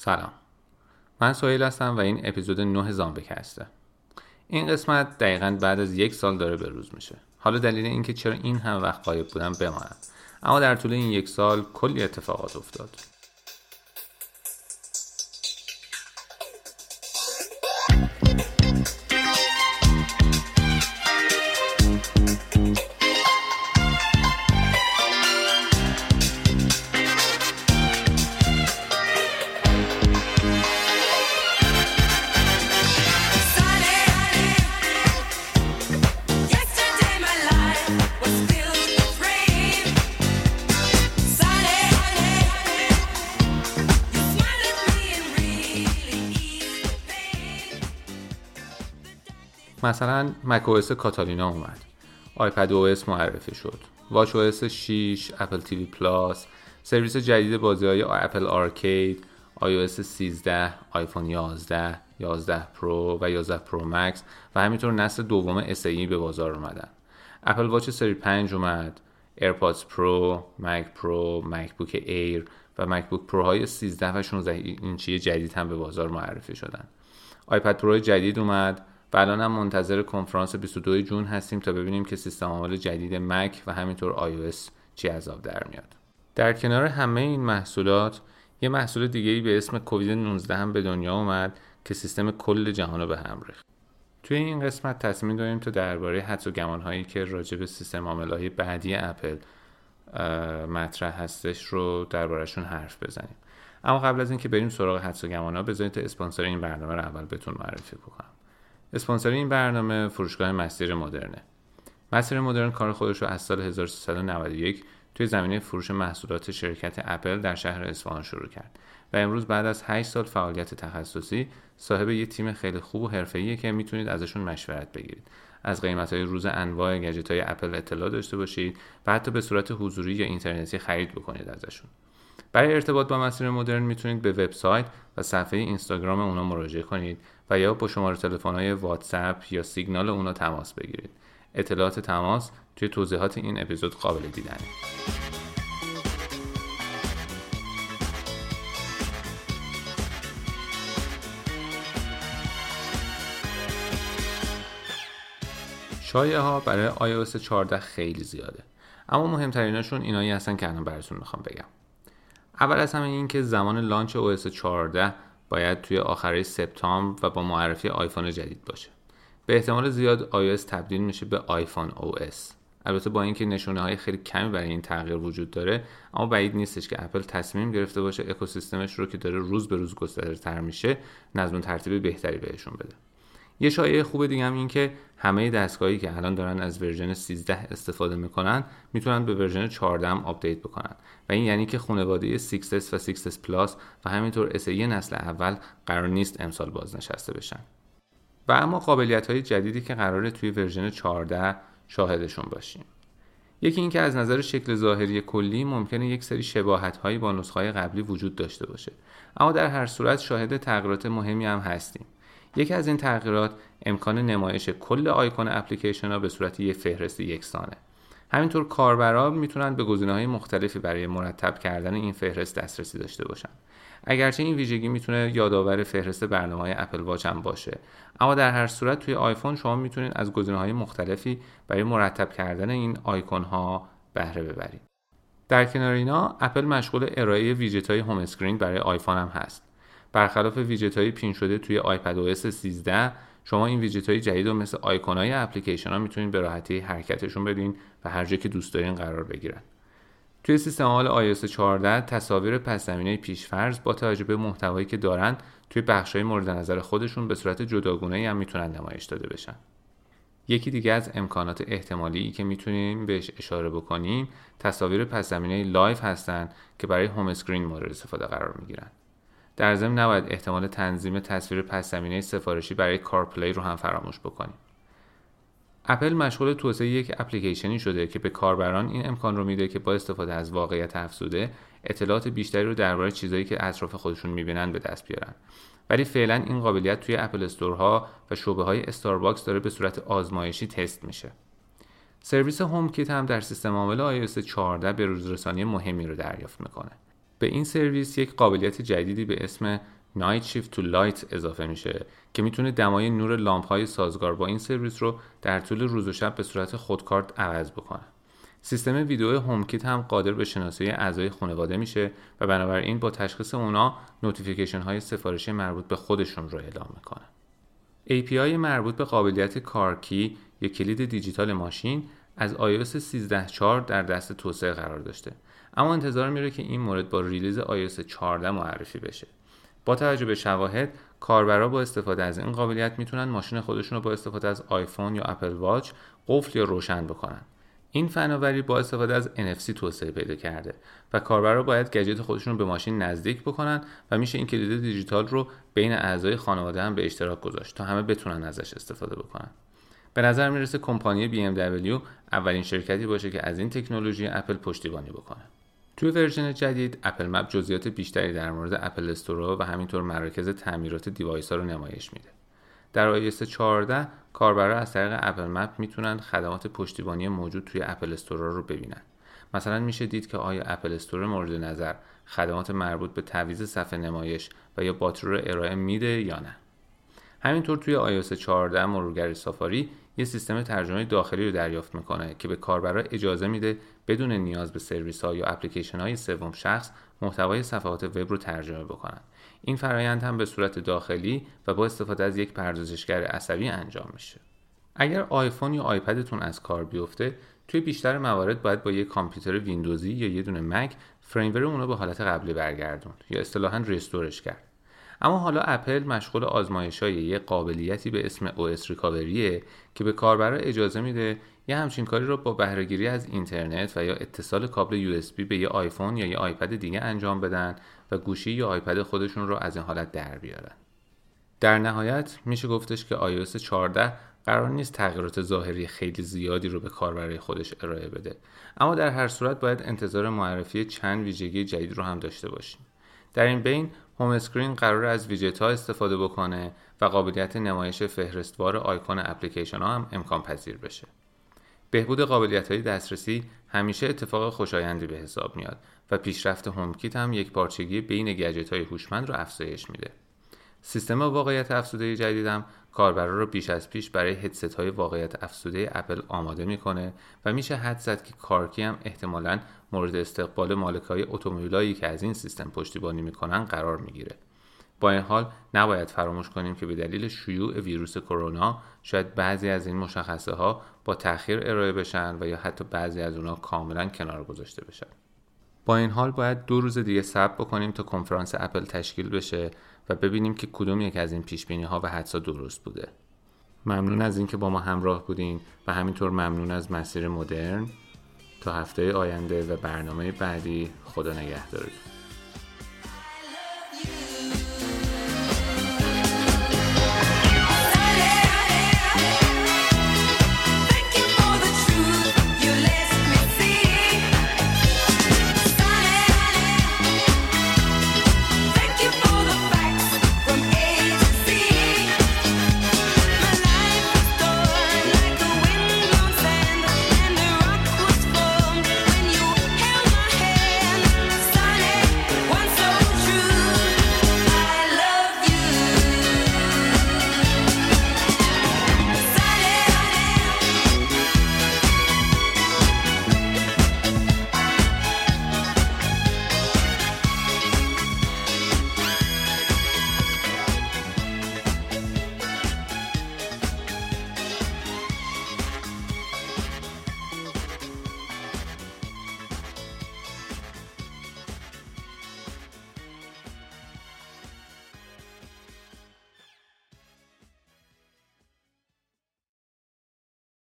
سلام. من سوهیل هستم و این اپیزود 9 زامبکسته این قسمت دقیقا بعد از یک سال داره به روز میشه. حالا دلیل اینکه چرا این هم وقت قایب بودم بمانم. اما در طول این یک سال کلی اتفاقات افتاد. مثلا macOS Catalina اومد iPadOS معرفی شد. watchOS 6 Apple TV Plus سرویس جدید بازی های Apple Arcade آی 13 آیفون 11 11 Pro و 11 Pro Max و همینطور نسل دوم SE به بازار اومدن. Apple Watch سری 5 اومد. AirPods Pro Mac Pro MacBook Air و MacBook Pro های 13 و 16 اینچی جدید هم به بازار معرفی شدن. iPad Pro جدید اومد. و الان هم منتظر کنفرانس 22 June هستیم تا ببینیم که سیستم عامل جدید مک و همینطور iOS چی عذاب در میاد. در کنار همه این محصولات یه محصول دیگه به اسم کووید 19 هم به دنیا اومد که سیستم کل جهان رو به هم ریخت. توی این قسمت تصمیم داریم تا درباره حدس و گمان هایی که راجع به سیستم های بعدی اپل مطرح هستش رو دربارهشون حرف بزنیم. اما قبل از اینکه بریم سراغ حدس و گمان ها بذارید تا اسپانسر این برنامه رو اول بهتون معرفی بکنم. اسپانسر این برنامه فروشگاه مسیر مدرنه. مسیر مدرن کار خودش رو از سال 1391 توی زمینه فروش محصولات شرکت اپل در شهر اصفهان شروع کرد و امروز بعد از 8 سال فعالیت تخصصی صاحب یه تیم خیلی خوب و حرفه‌ایه که می‌تونید ازشون مشورت بگیرید. از قیمت های روز انواع گجت های اپل اطلاع داشته باشید و حتی به صورت حضوری یا اینترنتی خرید بکنید ازشون. برای ارتباط با مسیر مدرن می‌تونید به وبسایت و صفحه اینستاگرام اونا مراجعه کنید و یا با شماره تلفن های واتساپ یا سیگنال اونا تماس بگیرید. اطلاعات تماس توی توضیحات این اپیزود قابل دیدنه. شایعه ها برای iOS 14 خیلی زیاده. اما مهمتریناشون اینایی هستن که الان براتون می‌خوام بگم. اول از همه این که زمان لانچ OS 14 باید توی آخره سپتامبر و با معرفی آیفون جدید باشه. به احتمال زیاد iOS تبدیل میشه به آیفون OS البته با اینکه نشونه های خیلی کمی برای این تغییر وجود داره اما بعید نیستش که اپل تصمیم گرفته باشه اکوسیستمش رو که داره روز به روز گسترده تر میشه نظم ترتیب بهتری بهشون بده. یه شایعه خوب دیگه هم این که همه دستگاهی که الان دارن از version 13 استفاده می‌کنن می‌تونن به version 14 هم update بکنن. و این یعنی که خانواده 6s و 6s Plus و همینطور SE نسل اول قرار نیست امسال بازنشسته بشن. و اما قابلیت های جدیدی که قراره توی version 14 شاهدشون باشیم. یکی اینکه از نظر شکل ظاهری کلی ممکنه یک سری شباهت هایی با نسخه قبلی وجود داشته باشه. اما در هر صورت شاهد تغییرات مهمی هم هستیم. یکی از این تغییرات امکان نمایش کل آیکون اپلیکیشن ها به صورت یک فهرست یکسانه. همینطور کاربران می‌تونن به گزینه های مختلفی برای مرتب کردن این فهرست دسترسی داشته باشن. اگرچه این ویژگی می‌تونه یادآور فهرست برنامه های اپل واچ هم باشه اما در هر صورت توی آیفون شما می‌تونید از گزینه های مختلفی برای مرتب کردن این آیکون ها بهره ببرید. در کنار اینا اپل مشغول ارائه widget های home screen برای آیفون هم هست. برخلاف widget های pin شده توی iPadOS 13 شما این ویجت های جدید رو مثل آیکون های اپلیکیشن ها می‌تونید به راحتی حرکتشون بدین و هر جا که دوست دارین قرار بگیرن. توی سیستم عامل iOS 14 تصاویر پس زمینه پیشفرض با توجه به محتوایی که دارن توی های مورد نظر خودشون به صورت جداگونه هم می‌تونن نمایش داده بشن. یکی دیگه از امکانات احتمالی که می‌تونیم بهش اشاره بکنیم تصاویر پس زمینه live هستن که برای home screen مورد استفاده قرار می‌گیرن. در ضمن نباید احتمال تنظیم تصویر پس زمینه سفارشی برای CarPlay رو هم فراموش بکنیم. اپل مشغول توسعه یک اپلیکیشنی شده که به کاربران این امکان رو میده که با استفاده از واقعیت افزوده اطلاعات بیشتری رو درباره چیزهایی که اطراف خودشون می‌بینن به دست بیارن. ولی فعلا این قابلیت توی اپل استورها و شعبه های استارباکس داره به صورت آزمایشی تست میشه. سرویس HomeKit هم در سیستم عامل iOS 14 به روزرسانی مهمی رو دریافت می‌کنه. به این سرویس یک قابلیت جدیدی به اسم Night Shift to Light اضافه میشه که می‌تونه دمای نور لامپ های سازگار با این سرویس رو در طول روز و شب به صورت خودکار عوض بکنه. سیستم ویدیو HomeKit هم قادر به شناسایی اعضای خانواده میشه و بنابراین با تشخیص اونا notification های سفارشی مربوط به خودشون رو اعلام می‌کنه. API مربوط به قابلیت CarKey یا کلید دیجیتال ماشین از iOS 13.4 در دست توسعه قرار داشته اما انتظار میره که این مورد با release iOS 14 معرفی بشه. با توجه به شواهد کاربرا با استفاده از این قابلیت می‌تونن ماشین خودشون رو با استفاده از آیفون یا اپل واچ قفل یا روشن بکنن. این فناوری با استفاده از NFC توسعه پیدا کرده و کاربرا باید گجت خودشون رو به ماشین نزدیک بکنن و میشه این کلید دیجیتال رو بین اعضای خانواده هم به اشتراک گذاشت تا همه بتونن ازش استفاده بکنن. به نظر می‌رسه کمپانی BMW اولین شرکتی باشه که از این تکنولوژی اپل پشتیبانی بکنه. توی version جدید اپل مپ جزئیات بیشتری در مورد اپل استورا و همینطور مراکز تعمیرات device ها رو نمایش میده. در iOS 14 کاربرا از طریق اپل مپ می‌تونن خدمات پشتیبانی موجود توی اپل استورا رو ببینن. مثلا میشه دید که آیا اپل استور مورد نظر خدمات مربوط به تعویض صفحه نمایش و یا باتری رو ارائه میده یا نه. همینطور توی iOS 14 مرورگر سافاری یه سیستم ترجمه داخلی رو دریافت می‌کنه که به کاربرا اجازه میده بدون نیاز به سرویس ها یا اپلیکیشن های سوم شخص محتوای صفحات وب رو ترجمه بکنن. این فرایند هم به صورت داخلی و با استفاده از یک پردازشگر عصبی انجام میشه. اگر آیفون یا آیپدتون از کار بیفته توی بیشتر موارد باید با یک کامپیوتر ویندوزی یا یه دونه مک firmware اون رو به حالت قبلی برگردوند یا اصطلاحا restore ش کرد. اما حالا اپل مشغول آزمایش های یه قابلیتی به اسم OS recovery ه که به کاربرا اجازه میده یه همچین کاری رو با بهرهگیری از اینترنت و یا اتصال کابل USB به یه آیفون یا یه آیپد دیگه انجام بدن و گوشی یا آیپد خودشون رو از این حالت در بیارن. در نهایت میشه گفتش که iOS 14 قرار نیست تغییرات ظاهری خیلی زیادی رو به کاربرای خودش ارائه بده اما در هر صورت باید انتظار معرفی چند ویژگی جدید رو هم داشته باشیم در این بین home screen قرار از ویجت ها استفاده بکنه و قابلیت نمایش فهرستوار آیکون اپلیکیشن ها هم امکان پذیر بشه. بهبود قابلیت های دسترسی همیشه اتفاق خوشایندی به حساب میاد و پیشرفت هومکیت هم یک پارچگی بین گجت های هوشمند رو افزایش میده. سیستم واقعیت افزوده جدیدم. کاربرا رو بیش از پیش برای هدست های واقعیت افزوده اپل آماده می‌کنه و میشه حد زد که کارکی هم احتمالا مورد استقبال مالک های اتومبیلایی که از این سیستم پشتیبانی می‌کنن قرار می‌گیره. با این حال نباید فراموش کنیم که به دلیل شیوع ویروس کرونا شاید بعضی از این مشخصه ها با تاخیر ارائه بشن و یا حتی بعضی از اونها کاملا کنار گذاشته بشن. با این حال باید دو روز دیگه صبر بکنیم تا کنفرانس اپل تشکیل بشه و ببینیم که کدوم یک از این پیش بینی ها و حدسا درست بوده. ممنون از اینکه با ما همراه بودین و همینطور ممنون از مسیر مدرن. تا هفته آینده و برنامه بعدی خدا نگهدارتون.